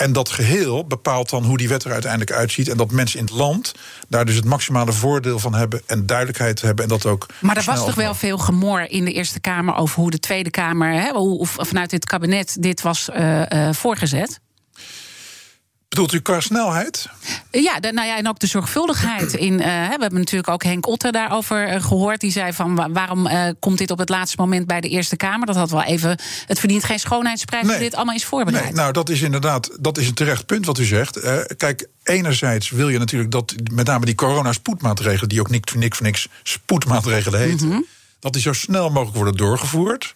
En dat geheel bepaalt dan hoe die wet er uiteindelijk uitziet. En dat mensen in het land daar dus het maximale voordeel van hebben en duidelijkheid hebben. En dat ook. Maar er was toch wel veel gemor in de Eerste Kamer over hoe de Tweede Kamer, hè, hoe, of vanuit dit kabinet, dit was eh, eh, voorgezet? Bedoelt u qua snelheid? Ja, nou ja, en ook de zorgvuldigheid. In, uh, we hebben natuurlijk ook Henk Otter daarover uh, gehoord. Die zei van waarom uh, komt dit op het laatste moment bij de Eerste Kamer? Dat had wel even. Het verdient geen schoonheidsprijs nee. dit allemaal is voorbereid. Nee, nou, dat is inderdaad dat is een terecht punt wat u zegt. kijk, enerzijds wil je natuurlijk dat met name die corona-spoedmaatregelen, die ook niks, voor niks spoedmaatregelen heten, mm -hmm. dat die zo snel mogelijk worden doorgevoerd.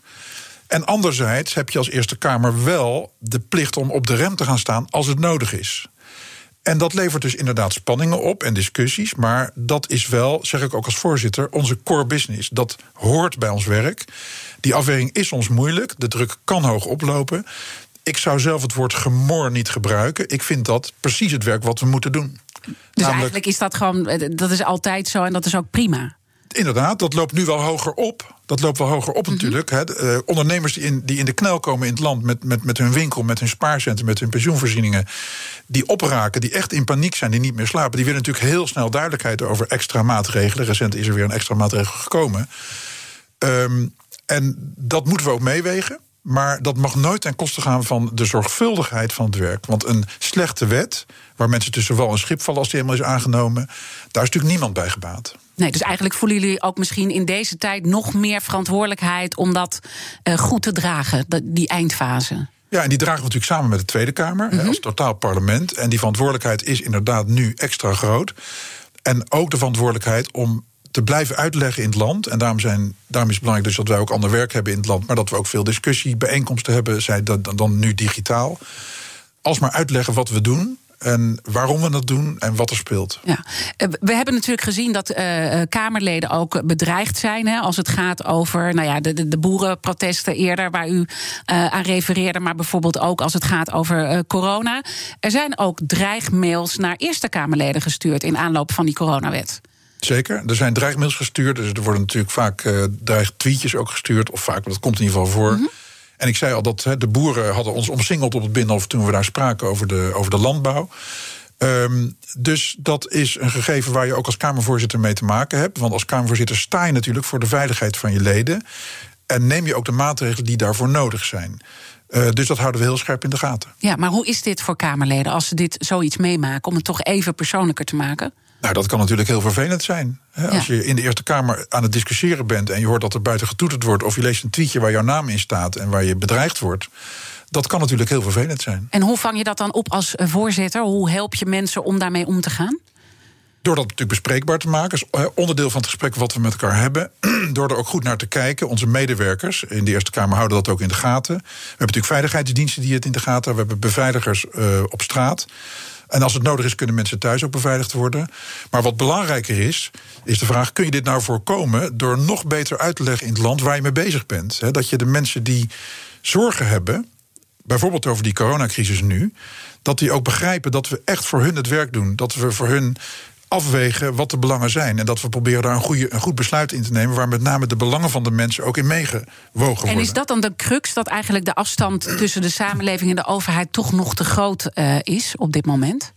En anderzijds heb je als Eerste Kamer wel de plicht om op de rem te gaan staan als het nodig is. En dat levert dus inderdaad spanningen op en discussies. Maar dat is wel, zeg ik ook als voorzitter, onze core business. Dat hoort bij ons werk. Die afweging is ons moeilijk. De druk kan hoog oplopen. Ik zou zelf het woord gemor niet gebruiken. Ik vind dat precies het werk wat we moeten doen. Dus Namelijk, eigenlijk is dat gewoon, dat is altijd zo en dat is ook prima. Inderdaad, dat loopt nu wel hoger op. Dat loopt wel hoger op mhm. natuurlijk. uh, ondernemers die in, die in de knel komen in het land met, met, met hun winkel, met hun spaarcentrum, met hun pensioenvoorzieningen, die opraken, die echt in paniek zijn, die niet meer slapen, die willen natuurlijk heel snel duidelijkheid over extra maatregelen. Recent is er weer een extra maatregel gekomen. Um, en dat moeten we ook meewegen. Maar dat mag nooit ten koste gaan van de zorgvuldigheid van het werk. Want een slechte wet, waar mensen tussen wal en schip vallen als die helemaal is aangenomen, daar is natuurlijk niemand bij gebaat. Nee, dus eigenlijk voelen jullie ook misschien in deze tijd nog meer verantwoordelijkheid om dat uh, goed te dragen, die eindfase. Ja, en die dragen we natuurlijk samen met de Tweede Kamer mm -hmm. als totaal parlement. En die verantwoordelijkheid is inderdaad nu extra groot. En ook de verantwoordelijkheid om te blijven uitleggen in het land. En daarom, zijn, daarom is het belangrijk dus dat wij ook ander werk hebben in het land. Maar dat we ook veel discussie, bijeenkomsten hebben, zij dan, dan nu digitaal. Alsmaar uitleggen wat we doen. En waarom we dat doen en wat er speelt. Ja. Eh, we hebben natuurlijk gezien dat uh, Kamerleden ook bedreigd zijn. Hè, als het gaat over nou ja, de, de, boerenprotesten eerder, waar u uh, aan refereerde. Maar bijvoorbeeld ook als het gaat over uh, corona. Er zijn ook dreigmails naar Eerste Kamerleden gestuurd in aanloop van die coronawet. Zeker. Er zijn dreigmails gestuurd. Dus er worden natuurlijk vaak dreigtweetjes ook gestuurd. Of vaak, dat komt in ieder geval voor. Mm -hmm. En ik zei al dat de boeren hadden ons omsingeld op het Binnenhof... toen we daar spraken over de, over de landbouw. Um, dus dat is een gegeven waar je ook als Kamervoorzitter mee te maken hebt. Want als Kamervoorzitter sta je natuurlijk voor de veiligheid van je leden. En neem je ook de maatregelen die daarvoor nodig zijn. Uh, dus dat houden we heel scherp in de gaten. Ja, maar hoe is dit voor Kamerleden als ze dit zoiets meemaken? Om het toch even persoonlijker te maken? Nou, dat kan natuurlijk heel vervelend zijn. Hè? Als je in de Eerste Kamer aan het discussiëren bent en je hoort dat er buiten getoeterd wordt, of je leest een tweetje waar jouw naam in staat en waar je bedreigd wordt. Dat kan natuurlijk heel vervelend zijn. En hoe vang je dat dan op als eh, voorzitter? Hoe help je mensen om daarmee om te gaan? Door dat natuurlijk bespreekbaar te maken, is eh, onderdeel van het gesprek wat we met elkaar hebben. (clears throat) Door er ook goed naar te kijken. Onze medewerkers in de Eerste Kamer houden dat ook in de gaten. We hebben natuurlijk veiligheidsdiensten die het in de gaten hebben. We hebben beveiligers uh, op straat. En als het nodig is, kunnen mensen thuis ook beveiligd worden. Maar wat belangrijker is, is de vraag: kun je dit nou voorkomen door nog beter uit te leggen in het land waar je mee bezig bent? dat je de mensen die zorgen hebben, bijvoorbeeld over die coronacrisis nu, dat die ook begrijpen dat we echt voor hun het werk doen. Dat we voor hun afwegen wat de belangen zijn. En dat we proberen daar een, goede, een goed besluit in te nemen... waar met name de belangen van de mensen ook in meegewogen worden. En is dat dan de crux dat eigenlijk de afstand tussen de samenleving en de overheid... toch nog te groot uh, is op dit moment?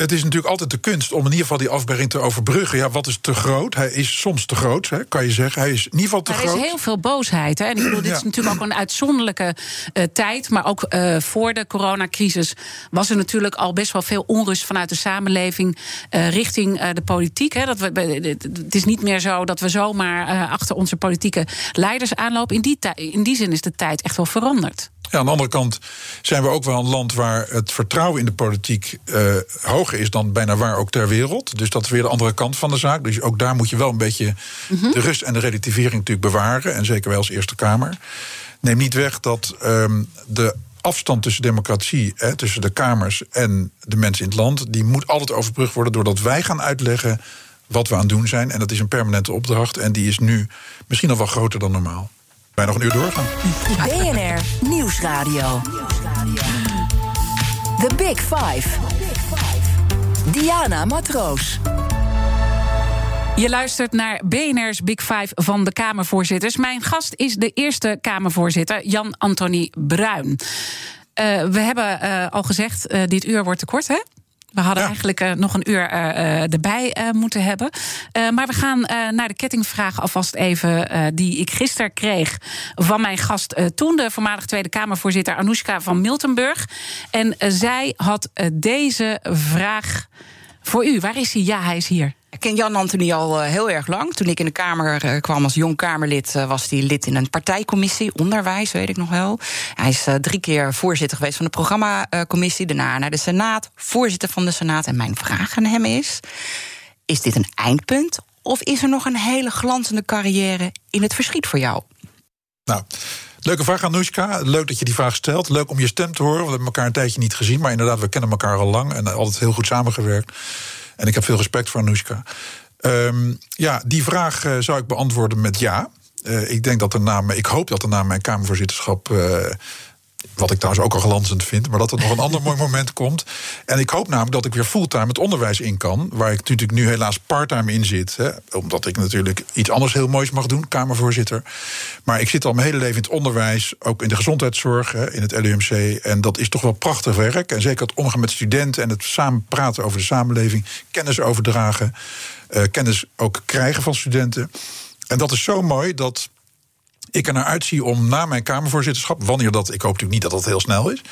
Het is natuurlijk altijd de kunst om in ieder geval die afberging te overbruggen. Ja, wat is te groot? Hij is soms te groot, hè, kan je zeggen. Hij is in ieder geval te groot. Er is heel veel boosheid. Hè? En ik bedoel, dit is natuurlijk ook een uitzonderlijke uh, tijd. Maar ook uh, voor de coronacrisis was er natuurlijk al best wel veel onrust vanuit de samenleving uh, richting de politiek. Hè? Dat we, het is niet meer zo dat we zomaar achter onze politieke leiders aanlopen. In die, in die zin is de tijd echt wel veranderd. Ja, aan de andere kant zijn we ook wel een land waar het vertrouwen in de politiek uh, hoger is dan bijna waar ook ter wereld. Dus dat is weer de andere kant van de zaak. Dus ook daar moet je wel een beetje mm -hmm. de rust en de relativering natuurlijk bewaren. En zeker wij als Eerste Kamer. Neem niet weg dat um, de afstand tussen democratie, hè, tussen de Kamers en de mensen in het land, die moet altijd overbrugd worden doordat wij gaan uitleggen wat we aan het doen zijn. En dat is een permanente opdracht. En die is nu misschien nog wel groter dan normaal wij nog een uur doorgaan. BNR Nieuwsradio. The Big Five. Diana Matroos. Je luistert naar BNR's Big Five van de Kamervoorzitters. Mijn gast is de eerste Kamervoorzitter, Jan-Anthony Bruin. Uh, we hebben uh, al gezegd, uh, dit uur wordt te kort, hè? We hadden eigenlijk uh, nog een uur uh, erbij uh, moeten hebben. maar we gaan naar de kettingvraag alvast even... die ik gisteren kreeg van mijn gast toen... de voormalig Tweede Kamervoorzitter Anoushka van Miltenburg. En zij had deze vraag voor u. Waar is hij? Ja, hij is hier. Ik ken Jan Anthony al heel erg lang. Toen ik in de Kamer kwam als jong Kamerlid, was hij lid in een partijcommissie, onderwijs, weet ik nog wel. Hij is drie keer voorzitter geweest van de programmacommissie, daarna naar de Senaat, voorzitter van de Senaat. En mijn vraag aan hem is: is dit een eindpunt of is er nog een hele glanzende carrière in het verschiet voor jou? Nou. Leuke vraag, Anoushka. Leuk dat je die vraag stelt. Leuk om je stem te horen. We hebben elkaar een tijdje niet gezien. Maar inderdaad, we kennen elkaar al lang. En altijd heel goed samengewerkt. En ik heb veel respect voor Anoushka. Um, ja, die vraag uh, zou ik beantwoorden met ja. Uh, ik denk dat er na, ik hoop dat er na mijn Kamervoorzitterschap uh, wat ik trouwens ook al glanzend vind, maar dat er nog een ander mooi moment komt. En ik hoop namelijk dat ik weer fulltime het onderwijs in kan. Waar ik natuurlijk nu helaas parttime in zit. Hè, omdat ik natuurlijk iets anders heel moois mag doen, Kamervoorzitter. Maar ik zit al mijn hele leven in het onderwijs, ook in de gezondheidszorg, hè, in het LUMC. En dat is toch wel prachtig werk. En zeker het omgaan met studenten en het samen praten over de samenleving, kennis overdragen, uh, kennis ook krijgen van studenten. En dat is zo mooi dat ik er naar uitzie om na mijn Kamervoorzitterschap, wanneer dat, ik hoop natuurlijk niet dat dat heel snel is,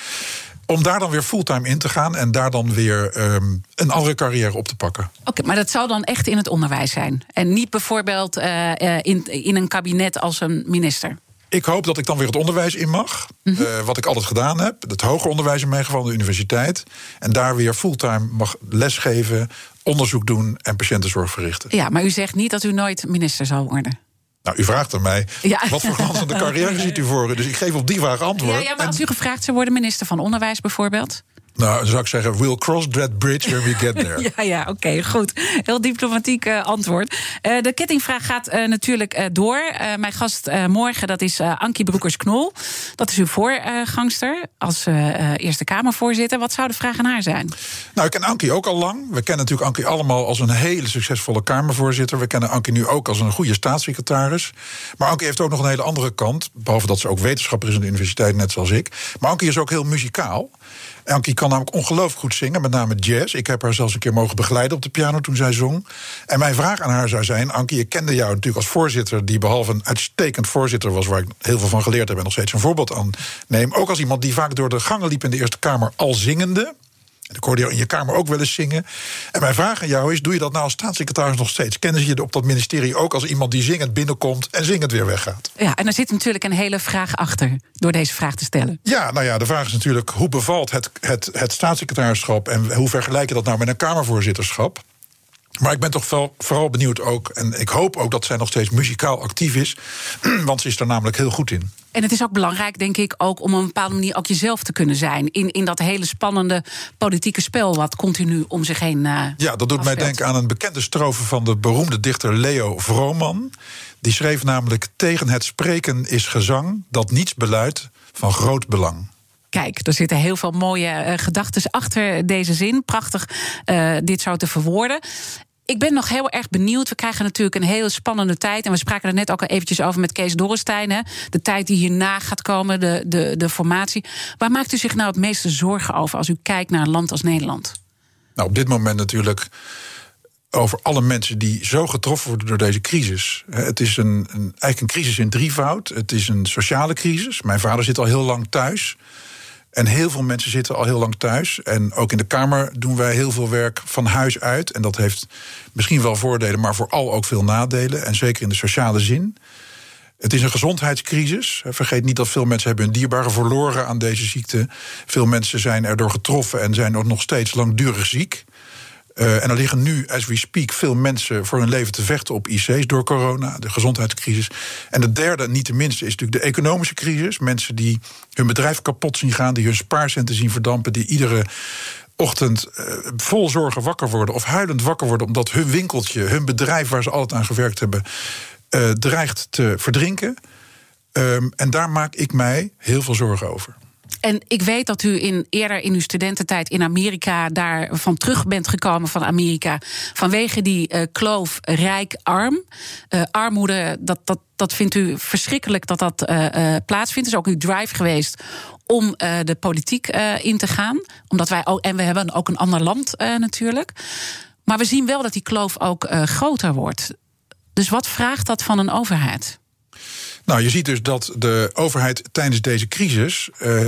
om daar dan weer fulltime in te gaan en daar dan weer um, een andere carrière op te pakken. Oké, maar dat zou dan echt in het onderwijs zijn en niet bijvoorbeeld uh, in, in een kabinet als een minister? Ik hoop dat ik dan weer het onderwijs in mag. Mm -hmm. uh, wat ik altijd gedaan heb. Het hoger onderwijs in mijn geval, de universiteit. En daar weer fulltime mag lesgeven, onderzoek doen en patiëntenzorg verrichten. Ja, maar u zegt niet dat u nooit minister zal worden. Nou, u vraagt aan mij, ja. wat voor glanzende (laughs) carrière ziet u voor u? Dus ik geef op die vraag antwoord. Ja, ja maar als u gevraagd zou worden minister van Onderwijs bijvoorbeeld... Nou, dan zou ik zeggen, we'll cross that bridge when we get there. (laughs) ja, ja, oké, okay, goed. Heel diplomatiek uh, antwoord. Uh, de kettingvraag gaat uh, natuurlijk door. mijn gast morgen, dat is Ankie Broekers-Knol. Dat is uw voorgangster als Eerste Kamervoorzitter. Wat zou de vraag aan haar zijn? Nou, ik ken Ankie ook al lang. We kennen natuurlijk Ankie allemaal als een hele succesvolle Kamervoorzitter. We kennen Ankie nu ook als een goede staatssecretaris. Maar Ankie heeft ook nog een hele andere kant. Behalve dat ze ook wetenschapper is aan de universiteit, net zoals ik. Maar Ankie is ook heel muzikaal. Ankie kan namelijk ongelooflijk goed zingen, met name jazz. Ik heb haar zelfs een keer mogen begeleiden op de piano toen zij zong. En mijn vraag aan haar zou zijn: Ankie, ik kende jou natuurlijk als voorzitter, die behalve een uitstekend voorzitter was, waar ik heel veel van geleerd heb en nog steeds een voorbeeld aan neem. Ook als iemand die vaak door de gangen liep in de Eerste Kamer al zingende. En ik hoorde jou in je kamer ook wel eens zingen. En mijn vraag aan jou is: doe je dat nou als staatssecretaris nog steeds? Kennen ze je op dat ministerie ook als iemand die zingend binnenkomt en zingend weer weggaat? Ja, en er zit natuurlijk een hele vraag achter door deze vraag te stellen. Ja, nou ja, de vraag is natuurlijk: hoe bevalt het, het, het staatssecretarischap en hoe vergelijk je dat nou met een Kamervoorzitterschap? Maar ik ben toch vooral benieuwd ook, en ik hoop ook dat zij nog steeds muzikaal actief is, (clears throat) want ze is er namelijk heel goed in. En het is ook belangrijk, denk ik, ook om op een bepaalde manier ook jezelf te kunnen zijn. In, in dat hele spannende politieke spel wat continu om zich heen. Uh, ja, dat doet mij denken aan een bekende strofe van de beroemde dichter Leo Vrooman. Die schreef namelijk: Tegen het spreken is gezang dat niets beluidt van groot belang. Kijk, er zitten heel veel mooie uh, gedachten achter deze zin. Prachtig uh, dit zo te verwoorden. Ik ben nog heel erg benieuwd. We krijgen natuurlijk een hele spannende tijd. En we spraken er net ook al eventjes over met Kees Dorrestein. Hè? De tijd die hierna gaat komen, de, de, de formatie. Waar maakt u zich nou het meeste zorgen over als u kijkt naar een land als Nederland? Nou, op dit moment natuurlijk over alle mensen die zo getroffen worden door deze crisis. Het is een, een, eigenlijk een crisis in drievoud. Het is een sociale crisis. Mijn vader zit al heel lang thuis. En heel veel mensen zitten al heel lang thuis. En ook in de Kamer doen wij heel veel werk van huis uit. En dat heeft misschien wel voordelen, maar vooral ook veel nadelen. En zeker in de sociale zin. Het is een gezondheidscrisis. Vergeet niet dat veel mensen hebben hun dierbaren verloren aan deze ziekte. Veel mensen zijn erdoor getroffen en zijn ook nog steeds langdurig ziek. Uh, en er liggen nu, as we speak, veel mensen voor hun leven te vechten op IC's door corona, de gezondheidscrisis. En de derde, niet de minste, is natuurlijk de economische crisis. Mensen die hun bedrijf kapot zien gaan, die hun spaarcenten zien verdampen, die iedere ochtend uh, vol zorgen wakker worden of huilend wakker worden omdat hun winkeltje, hun bedrijf waar ze altijd aan gewerkt hebben, uh, dreigt te verdrinken. Um, en daar maak ik mij heel veel zorgen over. En ik weet dat u in, eerder in uw studententijd in Amerika daarvan terug bent gekomen van Amerika. Vanwege die uh, kloof rijk-arm. Uh, armoede, dat, dat, dat vindt u verschrikkelijk dat dat uh, plaatsvindt. Is ook uw drive geweest om de politiek in te gaan. Omdat wij ook, en we hebben ook een ander land natuurlijk. Maar we zien wel dat die kloof ook groter wordt. Dus wat vraagt dat van een overheid? Nou, je ziet dus dat de overheid tijdens deze crisis. Uh,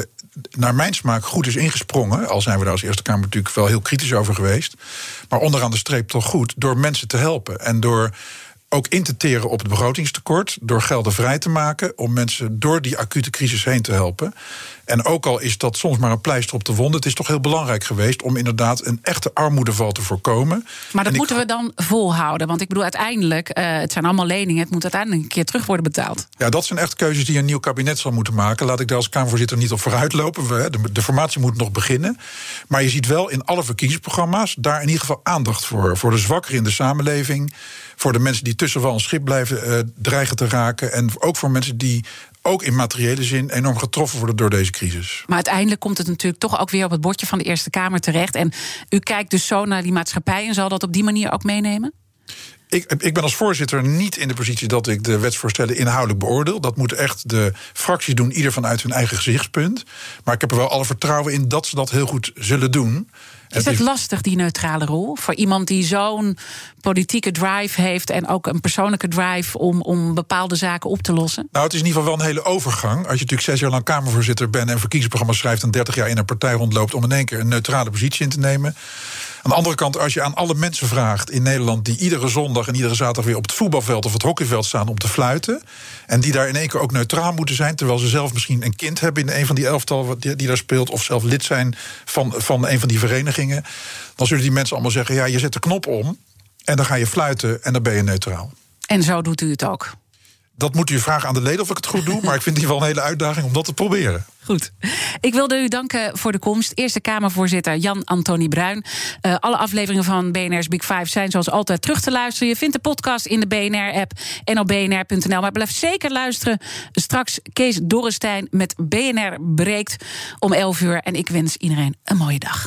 naar mijn smaak goed is ingesprongen. Al zijn we daar als Eerste Kamer natuurlijk wel heel kritisch over geweest. Maar onderaan de streep toch goed. Door mensen te helpen. En door ook in te teren op het begrotingstekort. Door gelden vrij te maken om mensen door die acute crisis heen te helpen. En ook al is dat soms maar een pleister op de wond, het is toch heel belangrijk geweest om inderdaad een echte armoedeval te voorkomen. Maar dat moeten we dan volhouden. Want ik bedoel, uiteindelijk, uh, het zijn allemaal leningen, het moet uiteindelijk een keer terug worden betaald. Ja, dat zijn echt keuzes die een nieuw kabinet zal moeten maken. Laat ik daar als Kamervoorzitter niet op vooruitlopen. We, de, de formatie moet nog beginnen. Maar je ziet wel in alle verkiezingsprogramma's daar in ieder geval aandacht voor. Voor de zwakkeren in de samenleving. Voor de mensen die tussen wel een schip blijven uh, dreigen te raken. En ook voor mensen die ook in materiële zin enorm getroffen worden door deze crisis. Maar uiteindelijk komt het natuurlijk toch ook weer op het bordje van de Eerste Kamer terecht. En u kijkt dus zo naar die maatschappij en zal dat op die manier ook meenemen? Ik, ik, ben als voorzitter niet in de positie dat ik de wetsvoorstellen inhoudelijk beoordeel. Dat moeten echt de fracties doen, ieder vanuit hun eigen gezichtspunt. Maar ik heb er wel alle vertrouwen in dat ze dat heel goed zullen doen. Is het lastig, die neutrale rol? Voor iemand die zo'n politieke drive heeft en ook een persoonlijke drive om, om bepaalde zaken op te lossen? Nou, het is in ieder geval wel een hele overgang. Als je natuurlijk zes jaar lang Kamervoorzitter bent en verkiezingsprogramma schrijft en 30 jaar in een partij rondloopt om in één keer een neutrale positie in te nemen. Aan de andere kant, als je aan alle mensen vraagt in Nederland die iedere zondag en iedere zaterdag weer op het voetbalveld of het hockeyveld staan om te fluiten. En die daar in één keer ook neutraal moeten zijn, terwijl ze zelf misschien een kind hebben in een van die elftal die, die daar speelt, of zelf lid zijn van, van een van die verenigingen. Dan zullen die mensen allemaal zeggen: ja, je zet de knop om en dan ga je fluiten en dan ben je neutraal. En zo doet u het ook. Dat moet u vragen aan de leden of ik het goed doe. Maar ik vind het wel een hele uitdaging om dat te proberen. Goed. Ik wilde u danken voor de komst. Eerste Kamervoorzitter Jan-Antonie Bruin. Uh, alle afleveringen van BNR's Big Five zijn zoals altijd terug te luisteren. Je vindt de podcast in de BNR-app en op bnr.nl. Maar blijf zeker luisteren. Straks Kees Dorrestein met BNR breekt om 11 uur. En ik wens iedereen een mooie dag.